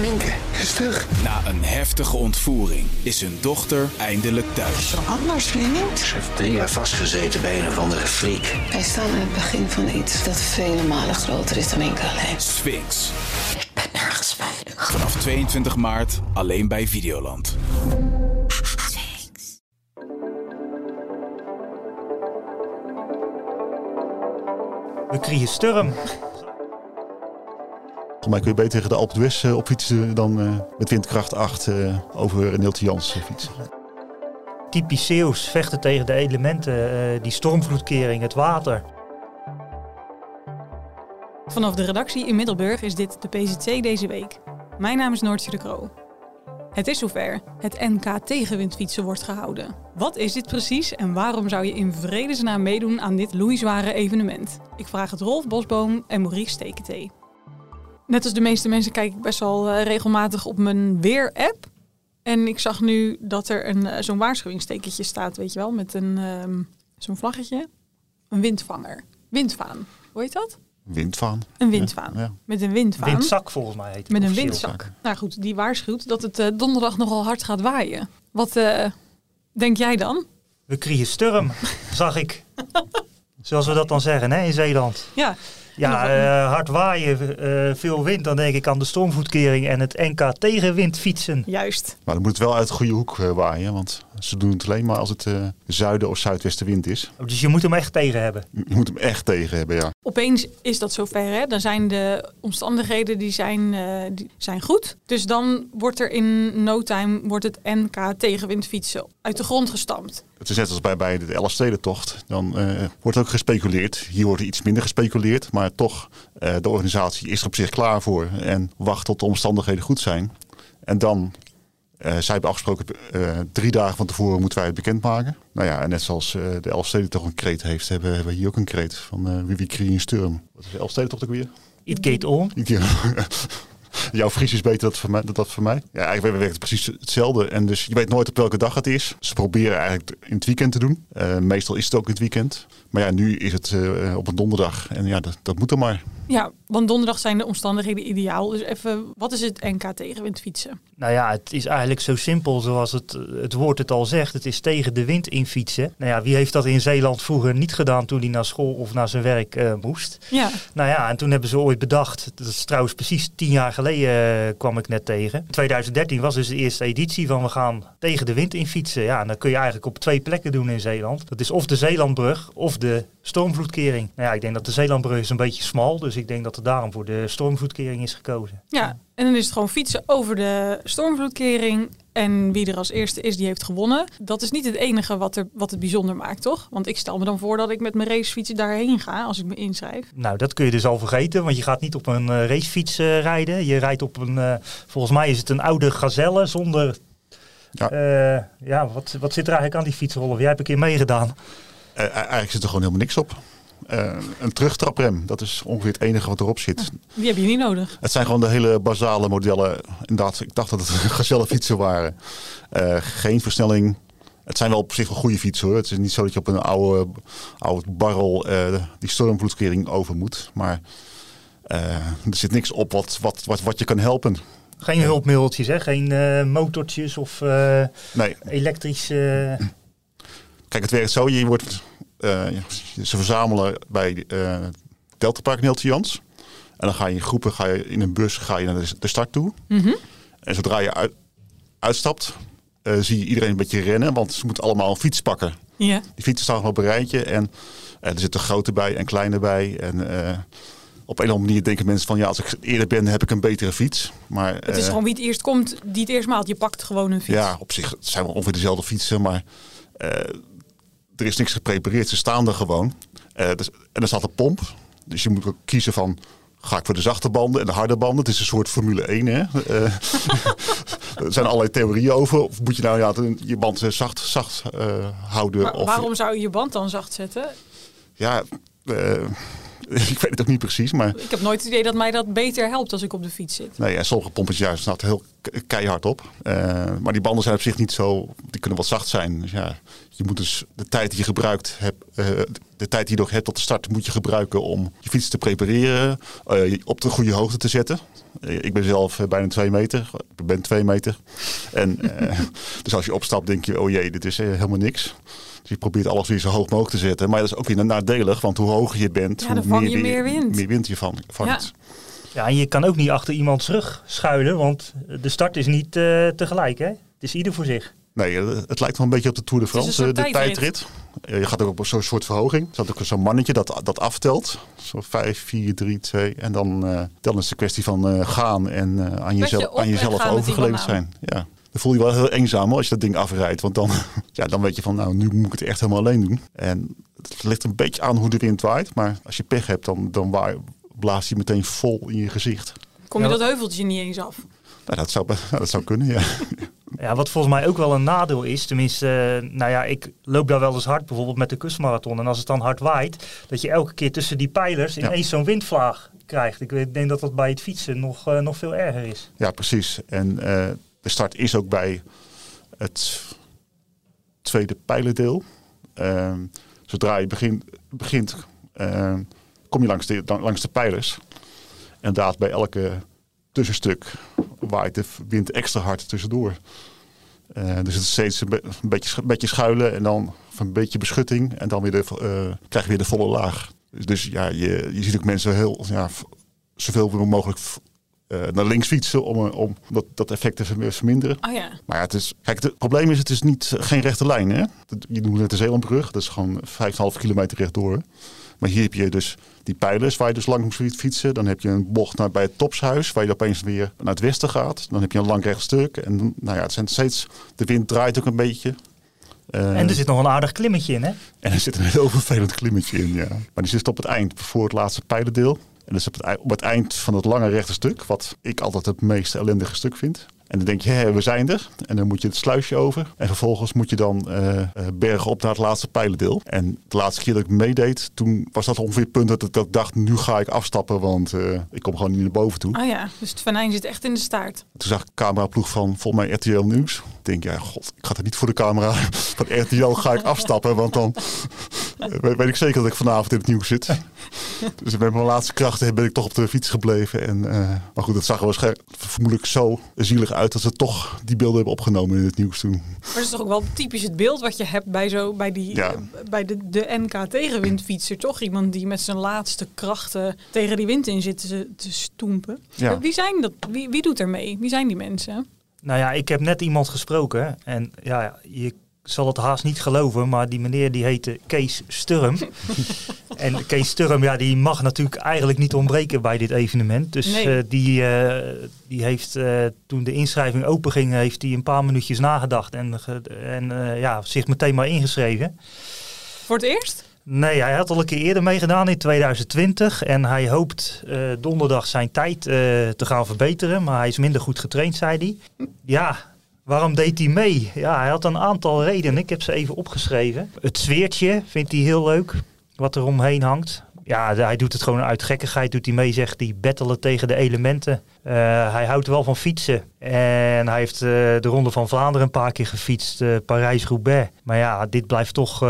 Minke is terug. Na een heftige ontvoering is hun dochter eindelijk thuis. Anders, vriend. Ze heeft drie jaar vastgezeten bij een of andere freak. Wij staan aan het begin van iets dat vele malen groter is dan Minke alleen. Sphinx. Ik ben nergens veilig. Vanaf 22 maart alleen bij Videoland. We kregen sturm. Volgens mij kun je beter tegen de Alpe d'Huez eh, opfietsen dan eh, met windkracht 8 eh, over Neeltje Jans fietsen. Typisch Zeeuws vechten tegen de elementen, eh, die stormvloedkering, het water. Vanaf de redactie in Middelburg is dit de PZC deze week. Mijn naam is Noortje de Kroo. Het is zover. Het NK tegenwindfietsen wordt gehouden. Wat is dit precies en waarom zou je in vredesnaam meedoen aan dit loeizware evenement? Ik vraag het Rolf Bosboom en Maurice Steketee. Net als de meeste mensen kijk ik best wel eh, regelmatig op mijn weer-app. En ik zag nu dat er een, eh, zo'n waarschuwingstekentje staat, weet je wel, met een, ehm, zo'n vlaggetje. Een windvanger. Windvaan. Hoe heet dat? Windvaan. Een windvaan. Ja, ja. Met een windvaan. Windzak volgens mij heet het Met een windzak. Nou goed, die waarschuwt dat het eh, donderdag nogal hard gaat waaien. Wat eh, denk jij dan? We kregen sturm, zag ik. Zoals we dat dan zeggen hè, in Zeeland. Ja, Ja, eh, hard waaien, eh, veel wind. Dan denk ik aan de stormvoetkering en het NK tegenwind fietsen. juist. Maar dan moet het wel uit de goede hoek eh, waaien, want ze doen het alleen maar als het eh, zuiden- of zuidwestenwind is. Dus je moet hem echt tegen hebben. Je moet hem echt tegen hebben, ja. Opeens is dat zover. Hè? Dan zijn de omstandigheden die zijn, eh, die zijn goed. Dus dan wordt er in no time wordt het NK tegenwind fietsen uit de grond gestampt. Het is net als bij, bij de Elfstedentocht. Dan eh, wordt ook gespeculeerd. Hier wordt iets minder gespeculeerd. Maar toch, eh, de organisatie is er op zich klaar voor. En wacht tot de omstandigheden goed zijn. En dan, eh zij hebben afgesproken, eh, drie dagen van tevoren moeten wij het bekendmaken. Nou ja, en net zoals eh, de Elfstedentocht een kreet heeft, hebben, hebben we hier ook een kreet van wie wie creëert een sturm. Wat is de Elfstedentocht ook weer? It gate on. Jouw Fries is beter dan dat voor mij. Dat, voor mij. Ja, eigenlijk werkt het precies hetzelfde. En dus je weet nooit op welke dag het is. Ze proberen eigenlijk in het weekend te doen. Meestal is het ook in het weekend. Maar ja, nu is het op een donderdag. En ja, dat, dat moet er maar. Ja, want donderdag zijn de omstandigheden ideaal. Dus even, wat is het NK tegenwind fietsen? Nou ja, het is eigenlijk zo simpel zoals het, het woord het al zegt. Het is tegen de wind in fietsen. Nou ja, wie heeft dat in Zeeland vroeger niet gedaan toen hij naar school of naar zijn werk eh, moest? Ja, Nou ja, en toen hebben ze ooit bedacht, dat is trouwens precies tien jaar geleden eh, kwam ik net tegen. In 2013 was dus de eerste editie van we gaan tegen de wind in fietsen. Ja, en dat kun je eigenlijk op twee plekken doen in Zeeland. Dat is of de Zeelandbrug of de stormvloedkering. Nou ja, ik denk dat de Zeelandbrug is een beetje smal, dus ik denk dat er daarom voor de stormvloedkering is gekozen. ja. En dan is het gewoon fietsen over de stormvloedkering. En wie er als eerste is, die heeft gewonnen. Dat is niet het enige wat, er, wat het bijzonder maakt, toch? Want ik stel me dan voor dat ik met mijn racefiets daarheen ga als ik me inschrijf. Nou, dat kun je dus al vergeten, want je gaat niet op een eh, racefiets eh, rijden. Je rijdt op een, eh, volgens mij is het een oude gazelle zonder... Ja. Ja, ja wat, wat zit er eigenlijk aan die fiets, Rolf? Jij hebt een keer meegedaan. Eh, eigenlijk zit er gewoon helemaal niks op. Eh, een terugtraprem, dat is ongeveer het enige wat erop zit. Die heb je niet nodig. Het zijn gewoon de hele basale modellen. Inderdaad, ik dacht dat het gezellige waren. Eh, geen versnelling. Het zijn wel op zich wel goede fietsen hoor. Het is niet zo dat je op een oude, oude barrel eh, die stormvloedkering over moet. Maar eh, er zit niks op wat, wat, wat, wat je kan helpen. Geen hulpmiddeltjes, hè? geen eh, motortjes of eh Nee, elektrisch... eh, kijk, het werkt zo. Je wordt, eh, ze verzamelen bij eh Deltapark Neeltje Jans. En dan ga je in groepen, ga je in een bus ga je naar de, start toe. Mhm. En zodra je uit, uitstapt, eh, zie je iedereen een beetje rennen. Want ze moeten allemaal een fiets pakken. Ja. Die fietsen staan gewoon op een rijtje. En eh, er zitten grote bij en kleine bij. En eh, op een of andere manier denken mensen van... ja, als ik eerder ben, heb ik een betere fiets. Maar Het is eh, gewoon wie het eerst komt, die het eerst maalt. Je pakt gewoon een fiets. ja, op zich zijn wel ongeveer dezelfde fietsen. Maar eh, er is niks geprepareerd. Ze staan er gewoon. Eh, dus, en er staat een pomp. Dus je moet ook kiezen van... Ga ik voor de zachte banden en de harde banden? Het is een soort Formule 1, hè? Eh, er zijn allerlei theorieën over. Of moet je nou ja, je band eh, zacht, zacht houden? Maar of, waarom zou je je band dan zacht zetten? Ja, ik weet het ook niet precies, maar Ik heb nooit het idee dat mij dat beter helpt als ik op de fiets zit. nee, en sommige pompen juist heel keihard op. Eh, maar die banden zijn op zich niet zo, die kunnen wat zacht zijn. Dus ja, je moet dus de tijd die je gebruikt hebt, eh, de tijd die je nog hebt tot de start, moet je gebruiken om je fiets te prepareren, eh, op de goede hoogte te zetten. Ik ben zelf bijna twee meter, ik ben twee meter. En dus als je opstapt, denk je, oh jee, dit is helemaal niks. Dus je probeert alles weer zo hoog mogelijk te zetten. Maar dat is ook weer nadelig, want hoe hoger je bent, Ja, hoe dan vang je meer, meer wind. meer wind je van, vangt. Ja, en je kan ook niet achter iemands rug schuilen, want de start is niet eh, tegelijk. Hè? Het is ieder voor zich. Nee, eh, het lijkt wel een beetje op de Tour de Het is een France, eh, de tijdrit. tijdrit. Je gaat ook op zo'n soort verhoging. Er staat ook zo'n mannetje dat, dat aftelt. Zo 5, 4, 3, 2. En dan, eh, dan is het een kwestie van eh, gaan en eh, aan, je jezelf, aan jezelf overgeleverd zijn. Ja. Dan voel je wel heel eenzaam als je dat ding afrijdt. Want dan, ja, dan weet je van, nou, nu moet ik het echt helemaal alleen doen. En het ligt een beetje aan hoe de wind waait. Maar als je pech hebt, dan, dan blaast hij meteen vol in je gezicht. Kom je dat heuveltje niet eens af? Nou, dat, zou, dat zou kunnen, ja. Ja, wat volgens mij ook wel een nadeel is, tenminste, eh, nou ja, ik loop daar wel eens hard, bijvoorbeeld met de kustmarathon. En als het dan hard waait, dat je elke keer tussen die pijlers Ja. ineens zo'n windvlaag krijgt. Ik weet- denk dat dat bij het fietsen nog, eh, nog veel erger is. Ja, precies. En eh, de start is ook bij het tweede pijlendeel. Ehm, zodra je begint, begint ehm, kom je langs de, langs de pijlers. En inderdaad, bij elke tussenstuk waait de wind extra hard tussendoor. Eh, dus het is steeds een, be- een beetje, een beetje schuilen en dan van een beetje beschutting. En dan weer de, eh, krijg je weer de volle laag. Dus, dus ja, je, je ziet ook mensen heel, ja, zoveel mogelijk eh, naar links fietsen om, om dat, dat effect te vermi- verminderen. Oh ja. Maar ja, het, is, kijk, het probleem is, het is niet, geen rechte lijn. Hè? Je noemt het de Zeelandbrug, dat is gewoon 5,5 kilometer rechtdoor. Maar hier heb je dus die pijlers waar je dus lang moet fietsen. Dan heb je een bocht naar bij het topshuis, waar je opeens weer naar het westen gaat. Dan heb je een lang rechtstuk. En dan- nou ja, het zijn steeds, de wind draait ook een beetje. En er zit nog een aardig klimmetje in, hè? en er zit een heel vervelend klimmetje in, ja. Maar die zit op het eind, voor het laatste pijlendeel. En dus op het, op het eind van het lange rechte stuk, wat ik altijd het meest ellendige stuk vind. En dan denk je, hé, we zijn er. En dan moet je het sluisje over. En vervolgens moet je dan eh, bergen op naar het laatste pijlendeel. En de laatste keer dat ik meedeed, toen was dat ongeveer het punt dat ik, dat dacht, nu ga ik afstappen, want eh, ik kom gewoon niet naar boven toe. Oh ja, dus het venijn zit echt in de staart. Toen zag ik cameraploeg van volgens mij RTL Nieuws. Ik denk, ja, god, ik ga er niet voor de camera van RTL ga ik afstappen, want dan weet, weet ik zeker dat ik vanavond in het nieuws zit. Dus met mijn laatste krachten ben ik toch op de fiets gebleven. En, eh, maar goed, dat zag er waarschijnlijk vermoedelijk zo zielig uit dat ze toch die beelden hebben opgenomen in het nieuws toen. Maar dat is toch ook wel typisch het beeld wat je hebt bij, zo, bij, die, Ja. eh, bij de, de NK tegenwindfietser. Toch iemand die met zijn laatste krachten tegen die wind in zit te, te stoempen. Ja. Wie zijn dat? Wie, wie doet er mee? Wie zijn die mensen? Nou ja, ik heb net iemand gesproken en ja, je zal het haast niet geloven, maar die meneer die heette Kees Sturm. en Kees Sturm, ja, die mag natuurlijk eigenlijk niet ontbreken bij dit evenement. Dus Nee. eh, die, eh, die heeft eh, toen de inschrijving open ging, heeft hij een paar minuutjes nagedacht en, en ja, zich meteen maar ingeschreven. Voor het eerst? Nee, hij had al een keer eerder meegedaan in 2020. En hij hoopt donderdag zijn tijd te gaan verbeteren. Maar hij is minder goed getraind, zei hij. Ja, waarom deed hij mee? Ja, hij had een aantal redenen. Ik heb ze even opgeschreven. Het sfeertje vindt hij heel leuk, wat er omheen hangt. Ja, hij doet het gewoon uit gekkigheid. Doet hij mee, zegt hij, battelen tegen de elementen. Eh, hij houdt wel van fietsen. En hij heeft eh, de Ronde van Vlaanderen een paar keer gefietst. eh, Parijs-Roubaix. Maar ja, dit blijft toch,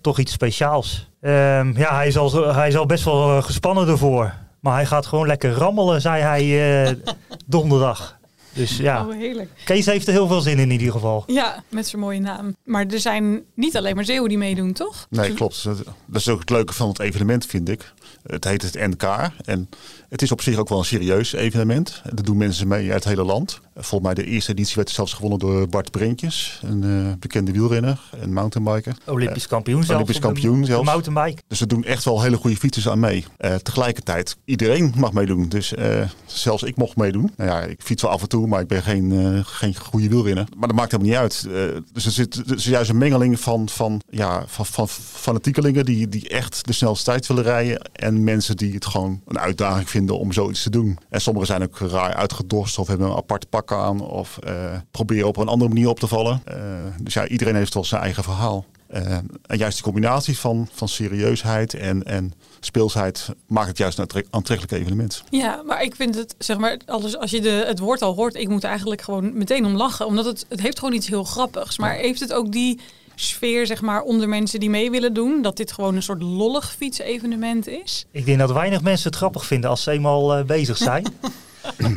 toch iets speciaals. Ehm, ja, hij is, al, hij is al best wel gespannen ervoor. Maar hij gaat gewoon lekker rammelen, zei hij donderdag. Dus ja, Oh, heerlijk. Kees heeft er heel veel zin in in ieder geval. Ja, met zijn mooie naam. Maar er zijn niet alleen maar Zeeuwen die meedoen, toch? Nee, klopt. Dat dat is ook het leuke van het evenement, vind ik. Het heet het NK. En het is op zich ook wel een serieus evenement. Er doen mensen mee uit het hele land. Volgens mij de eerste editie werd zelfs gewonnen door Bart Brentjes. Een eh, bekende wielrenner en mountainbiker. Olympisch kampioen zelfs. Olympisch de- kampioen de zelfs. mountainbike. Dus er doen echt wel hele goede fietsers aan mee. Eh, tegelijkertijd, iedereen mag meedoen. Dus eh, zelfs ik mocht meedoen. Nou ja, ik fiets wel af en toe, maar ik ben geen, eh, geen goede wielrenner. Maar dat maakt helemaal niet uit. Eh, dus er zit er is juist een mengeling van, van, ja, van, van fanatiekelingen die, die echt de snelste tijd willen rijden. En mensen die het gewoon een uitdaging vinden om zoiets te doen. En sommigen zijn ook raar uitgedorst of hebben een apart pak aan. Of eh, proberen op een andere manier op te vallen. Eh, dus ja, iedereen heeft wel zijn eigen verhaal. Uh, en juist die combinatie van, van serieusheid en, en speelsheid maakt het juist een aantrekkelijk evenement. Ja, maar ik vind het, zeg maar, als, als je de, het woord al hoort, ik moet eigenlijk gewoon meteen om lachen. Omdat het, het heeft gewoon iets heel grappigs. Maar heeft het ook die sfeer zeg maar, onder mensen die mee willen doen? Dat dit gewoon een soort lollig fietsevenement is? Ik denk dat weinig mensen het grappig vinden als ze eenmaal uh, bezig zijn.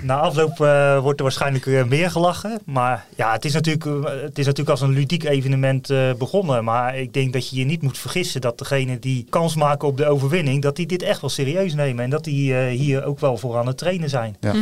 Na afloop uh, wordt er waarschijnlijk uh, meer gelachen. Maar ja, het is natuurlijk, het is natuurlijk als een ludiek evenement begonnen. Maar ik denk dat je je niet moet vergissen dat degene die kans maken op de overwinning, dat die dit echt wel serieus nemen. En dat die hier ook wel voor aan het trainen zijn. Ja.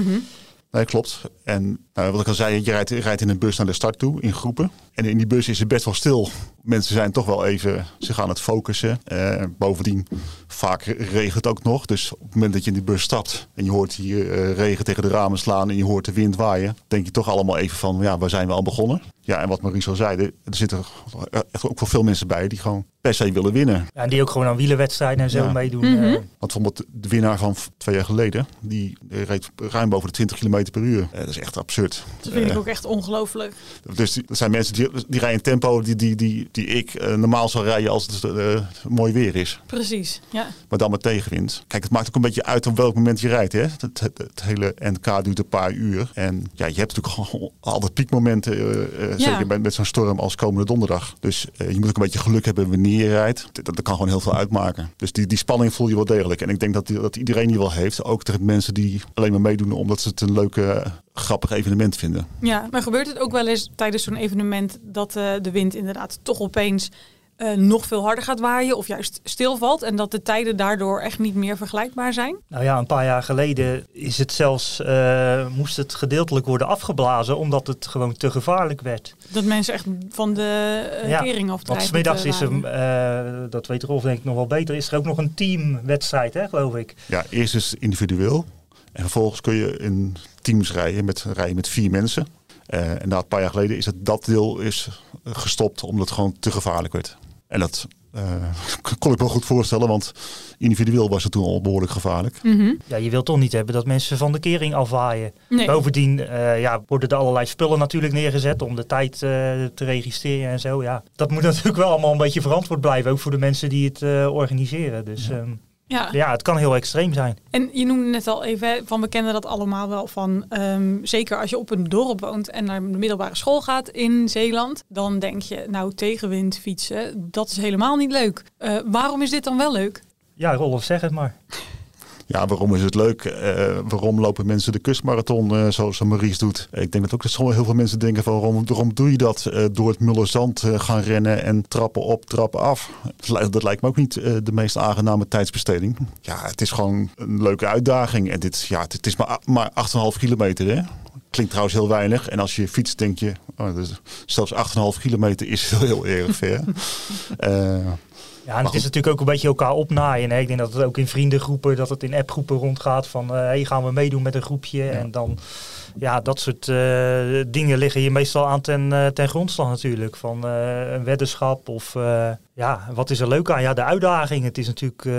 Nee, klopt. En nou, wat ik al zei, je rijdt, je rijdt in een bus naar de start toe in groepen. En in die bus is het best wel stil. Mensen zijn toch wel even zich aan het focussen. Uh, bovendien, vaak regent het ook nog. Dus op het moment dat je in die bus stapt en je hoort hier uh, regen tegen de ramen slaan en je hoort de wind waaien, denk je toch allemaal even van, ja, waar zijn we al begonnen? Ja, en wat Maurice al zei, er zitten echt ook wel veel mensen bij die gewoon per se willen winnen. Ja, en die ook gewoon aan wielenwedstrijden en zo Ja. meedoen. Mhm. eh. Want bijvoorbeeld de winnaar van twee jaar geleden, die reed ruim boven de 20 km per uur. Eh, dat is echt absurd. Dat vind ik Eh, ook echt ongelooflijk. dus die, er zijn mensen die, die rijden tempo die, die, die, die ik eh, normaal zou rijden als het eh, mooi weer is. Precies, ja. Maar dan met tegenwind. Kijk, het maakt ook een beetje uit op welk moment je rijdt. Hè? Het, het, het hele NK duurt een paar uur. En ja, je hebt natuurlijk gewoon altijd piekmomenten. eh, Ja. Zeker met, met zo'n storm als komende donderdag. Dus je moet ook een beetje geluk hebben wanneer je rijdt. Dat, dat kan gewoon heel veel uitmaken. Dus die, die spanning voel je wel degelijk. En ik denk dat, die- dat iedereen die wel heeft. Ook tegen mensen die alleen maar meedoen omdat ze het een leuke, grappig evenement vinden. Ja, maar gebeurt het ook wel eens tijdens zo'n evenement dat eh, de wind inderdaad toch opeens eh, nog veel harder gaat waaien of juist stilvalt en dat de tijden daardoor echt niet meer vergelijkbaar zijn? Nou ja, een paar jaar geleden is het zelfs, eh, moest het gedeeltelijk worden afgeblazen omdat het gewoon te gevaarlijk werd. Dat mensen echt van de uh, Ja, tering Want afdrijven. smiddags is er, eh, dat weet Rolf denk ik nog wel beter, is er ook nog een teamwedstrijd, hè, geloof ik. Ja, eerst is het individueel. En vervolgens kun je in teams rijden met, rijden met vier mensen. Eh, en na een paar jaar geleden is het, dat deel is gestopt omdat het gewoon te gevaarlijk werd. En dat eh, kon ik me goed voorstellen, want individueel was het toen al behoorlijk gevaarlijk. Mhm. Ja, je wilt toch niet hebben dat mensen van de kering afwaaien. Nee. Bovendien eh, ja, worden er allerlei spullen natuurlijk neergezet om de tijd eh, te registreren en zo. Ja, dat moet natuurlijk wel allemaal een beetje verantwoord blijven, ook voor de mensen die het eh, organiseren. Dus ja. Ja. ja, het kan heel extreem zijn. En je noemde net al even, van we kennen dat allemaal wel van, ehm, zeker als je op een dorp woont en naar de middelbare school gaat in Zeeland, dan denk je, nou tegenwind fietsen, dat is helemaal niet leuk. Eh, waarom is dit dan wel leuk? Ja, Rolf, zeg het maar. Ja, waarom is het leuk? Eh, waarom lopen mensen de kustmarathon eh, zoals Maurice doet? Ik denk dat ook dat heel veel mensen denken van waarom, waarom doe je dat? Eh, door het mulle zand eh, gaan rennen en trappen op, trappen af. Dat, lijkt- dat lijkt me ook niet de meest aangename tijdsbesteding. Ja, het is gewoon een leuke uitdaging. En dit, ja, het is maar, maar 8,5 kilometer hè? Klinkt trouwens heel weinig. En als je fietst denk je, oh, zelfs 8,5 kilometer is heel, heel erg ver. Ja, en het is natuurlijk ook een beetje elkaar opnaaien. Hè? Ik denk dat het ook in vriendengroepen, dat het in appgroepen rondgaat van eh hey, gaan we meedoen met een groepje. En dan, ja, dat soort eh, dingen liggen je meestal aan ten, eh, ten grondslag natuurlijk. Van een weddenschap of ja, wat is er leuk aan? Ja, de uitdaging. Het is natuurlijk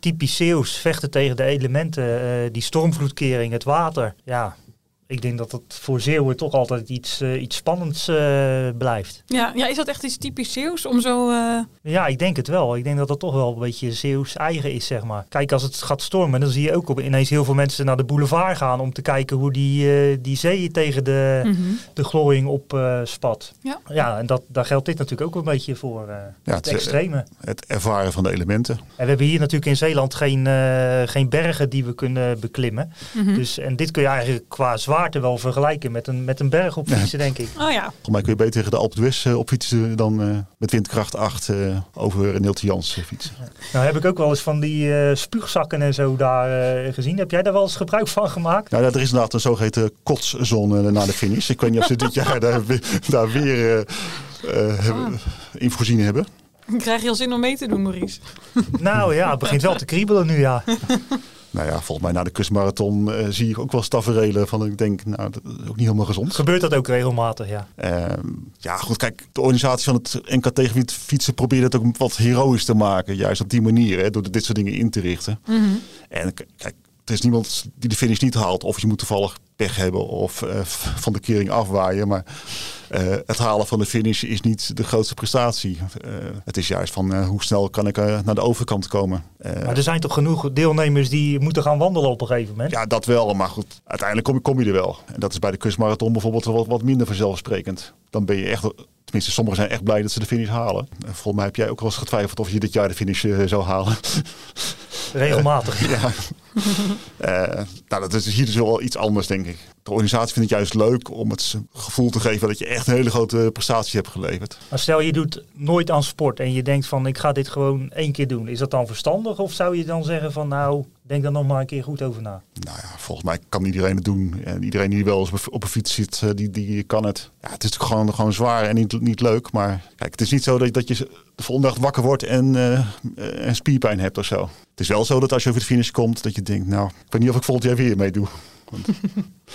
typisch Zeeuws, vechten tegen de elementen, die stormvloedkering, het water. Ja, ik denk dat dat voor Zeeuwen toch altijd iets, eh, iets spannends eh, blijft. Ja, ja, is dat echt iets typisch Zeeuws om zo... eh, Ja, ik denk het wel. Ik denk dat het toch wel een beetje Zeeuws eigen is, zeg maar. Kijk, als het gaat stormen, dan zie je ook op, ineens heel veel mensen naar de boulevard gaan om te kijken hoe die, die zee tegen de, mhm. de glooiing op eh, spat. Ja. ja, en dat, daar geldt dit natuurlijk ook een beetje voor. eh, Ja, het het, extreme. het ervaren van de elementen. En we hebben hier natuurlijk in Zeeland geen, eh, geen bergen die we kunnen beklimmen. Mhm. Dus, en dit kun je eigenlijk qua zwaarte wel vergelijken met een, met een berg op fietsen, denk ik. Oh ja, Volgens mij kun je beter tegen de Alpe d'Huez eh, opfietsen dan eh, met windkracht 8 eh, over Neeltje Jans fietsen. Nou heb ik ook wel eens van die eh, spuugzakken en zo daar eh, gezien. Heb jij daar wel eens gebruik van gemaakt? Nou, er is inderdaad een zogeheten kotszone na de finish. Ik weet niet of ze dit jaar daar, weer- daar weer hebben, in voorzien hebben. krijg je al zin om mee te doen, Maurice? Nou ja, het begint wel te kriebelen nu, ja. Nou ja, volgens mij na de kustmarathon eh, zie ik ook wel staferelen van ik denk, nou, dat is ook niet helemaal gezond. Gebeurt dat ook regelmatig, ja. Ehm, ja, goed, kijk, de organisatie van het NK tegenwind fietsen probeert het ook wat heroïs te maken. Juist op die manier, hè, door dit soort dingen in te richten. Mhm. En kijk, er is niemand die de finish niet haalt. Of je moet toevallig pech hebben of eh, van de kering afwaaien. Maar eh, het halen van de finish is niet de grootste prestatie. Eh, het is juist van eh, hoe snel kan ik naar de overkant komen. Maar er zijn toch genoeg deelnemers die moeten gaan wandelen op een gegeven moment? ja, dat wel. Maar goed, uiteindelijk kom, je- kom je er wel. En dat is bij de kustmarathon bijvoorbeeld wat, wat minder vanzelfsprekend. Dan ben je echt, tenminste sommigen zijn echt blij dat ze de finish halen. En volgens mij heb jij ook wel eens getwijfeld of je dit jaar de finish eh, zou halen. Regelmatig. ja. Eh, nou, dat is hier dus wel iets anders, denk ik. De organisatie vindt het juist leuk om het gevoel te geven dat je echt een hele grote prestatie hebt geleverd. Maar stel je doet nooit aan sport en je denkt van ik ga dit gewoon één keer doen. Is dat dan verstandig of zou je dan zeggen van nou denk er nog maar een keer goed over na? Nou ja, volgens mij kan iedereen het doen. En iedereen die wel eens op een fiets zit, eh, die, die kan het. Ja, het is natuurlijk gewoon, gewoon zwaar en niet, niet leuk. Maar kijk, het is niet zo dat, dat je de volgende dag wakker wordt en, eh, en spierpijn hebt of zo. Het is wel zo dat als je over de finish komt, dat je denkt, nou, ik weet niet of ik volgend jaar weer meedoe.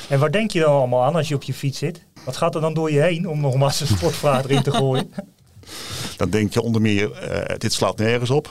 En waar denk je dan allemaal aan als je op je fiets zit? Wat gaat er dan door je heen om nog maar eens een sportvraag erin te gooien? Dan denk je onder meer, eh, dit slaat nergens op.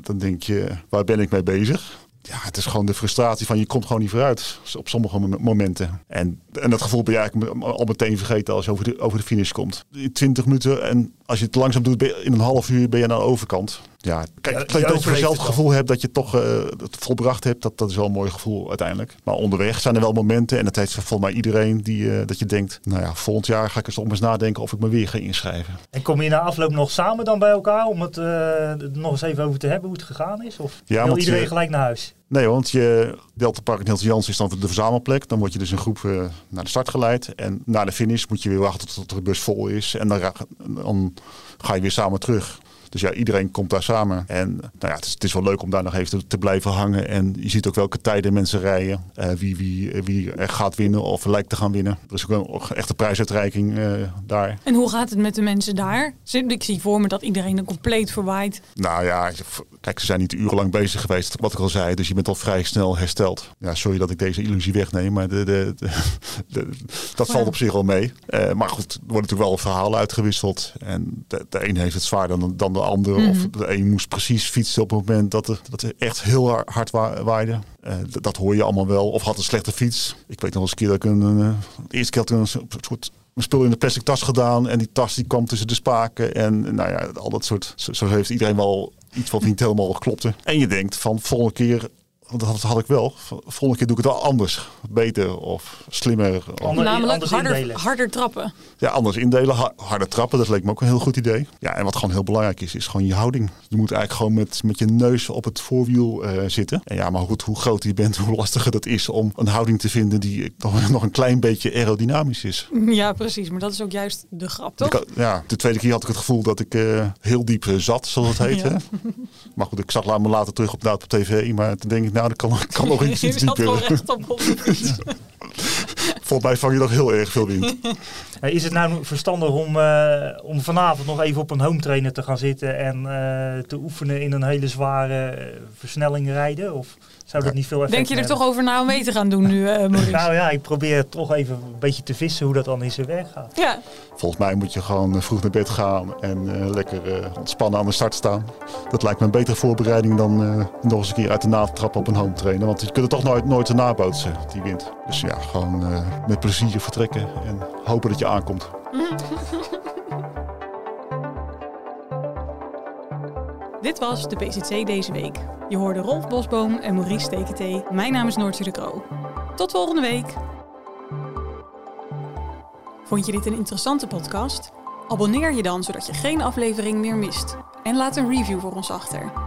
Dan denk je, waar ben ik mee bezig? Ja, het is gewoon de frustratie van je komt gewoon niet vooruit op sommige mom- momenten. En, en dat gevoel ben je eigenlijk me- al meteen vergeten als je over de, over de finish komt. In 20 minuten en als je het langzaam doet, in een half uur ben je aan de overkant. Ja, kijk, Ja, dat je je ook overleeft zelf het het dan. gevoel hebt dat je toch eh, het volbracht hebt, dat, dat is wel een mooi gevoel uiteindelijk. Maar onderweg zijn er wel momenten, en dat heeft volgens mij iedereen, die, eh, dat je denkt, nou ja, volgend jaar ga ik eens om eens nadenken of ik me weer ga inschrijven. En kom je na afloop nog samen dan bij elkaar om het eh, nog eens even over te hebben hoe het gegaan is? Of Ja, wil want iedereen je- gelijk naar huis? Nee, want je Delta Park in Hilton Jans is dan de verzamelplek. Dan word je dus een groep eh, naar de start geleid. En na de finish moet je weer wachten tot de bus vol is. En dan ga je weer samen terug. Dus ja, iedereen komt daar samen. En nou ja, het is, het is wel leuk om daar nog even te, te blijven hangen. En je ziet ook welke tijden mensen rijden. eh, wie, wie, wie er gaat winnen of lijkt te gaan winnen. Er is ook een echte prijsuitreiking eh, daar. En hoe gaat het met de mensen daar? Ik zie voor me dat iedereen er compleet verwaait. Nou ja, kijk, ze zijn niet urenlang bezig geweest, wat ik al zei. Dus je bent al vrij snel hersteld. Ja, sorry dat ik deze illusie wegneem, maar de, de, de, de- dat valt op zich wel mee. Eh, maar goed, er worden natuurlijk wel verhalen uitgewisseld. En de, de een heeft het zwaarder dan, dan de ander. Of de een moest precies fietsen op het moment dat het, dat het echt heel hard- hard wa- waaide. Eh, dat hoor je allemaal wel. Of had een slechte fiets. Ik weet nog eens een keer dat ik een... eh, de eerste keer had ik een soort mijn spul in de plastic tas gedaan. En die tas die kwam tussen de spaken. En nou ja, al dat soort. Zo, zo heeft iedereen wel iets wat niet helemaal klopte. En je denkt van volgende keer. Want Dat had ik wel. Volgende keer doe ik het wel anders. Beter of slimmer. Ander- Namelijk anders harder, indelen. harder trappen. ja, anders indelen. ha- Harder trappen. Dat leek me ook een heel goed idee. Ja, en wat gewoon heel belangrijk is, is gewoon je houding. Je moet eigenlijk gewoon met, met je neus op het voorwiel eh, zitten. En ja, maar goed, hoe groter je bent, hoe lastiger dat is om een houding te vinden die nog, nog een klein beetje aerodynamisch is. Ja, precies. Maar dat is ook juist de grap, toch? Ik ja, de tweede keer had ik het gevoel dat ik eh, heel diep eh, zat, zoals het heet. Ja. Hè? Maar goed, ik zag me later terug op, nou, op tv. Maar toen denk ik, nou, dat kan, kan nog iets, dieper. rechtop op fiets. Volgens mij vang je nog heel erg veel wind. Is het nou verstandig om, eh, om vanavond nog even op een home trainer te gaan zitten en eh, te oefenen in een hele zware eh, versnelling rijden? Of zou dat niet veel effect Denk je er hebben? toch over na om mee te gaan doen nu, eh Maurice? Nou ja, ik probeer toch even een beetje te vissen hoe dat dan in zijn werk gaat. Ja, Volgens mij moet je gewoon eh, vroeg naar bed gaan en eh, lekker eh, ontspannen aan de start staan. Dat lijkt me een betere voorbereiding dan eh, nog eens een keer uit de naad trappen op een home trainer. Want je kunt het toch nooit, nooit te nabootsen, die wind. Dus ja, gewoon eh, met plezier vertrekken en hopen dat je aankomt. dit was de PCC deze week. Je hoorde Rolf Bosboom en Maurice Steketee. Mijn naam is Noortje de Kroo. Tot volgende week. Vond je dit een interessante podcast? Abonneer je dan, zodat je geen aflevering meer mist. En laat een review voor ons achter.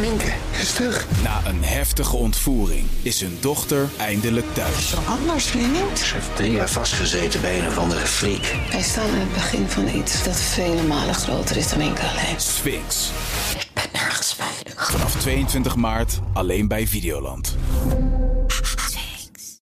Minke is terug. Na een heftige ontvoering is hun dochter eindelijk thuis. Anders, vriend. Ze heeft drie jaar vastgezeten bij een of andere freak. Wij staan aan het begin van iets dat vele malen groter is dan enkel alleen. Sphinx. Ik ben nergens veilig. Vanaf 22 maart alleen bij Videoland.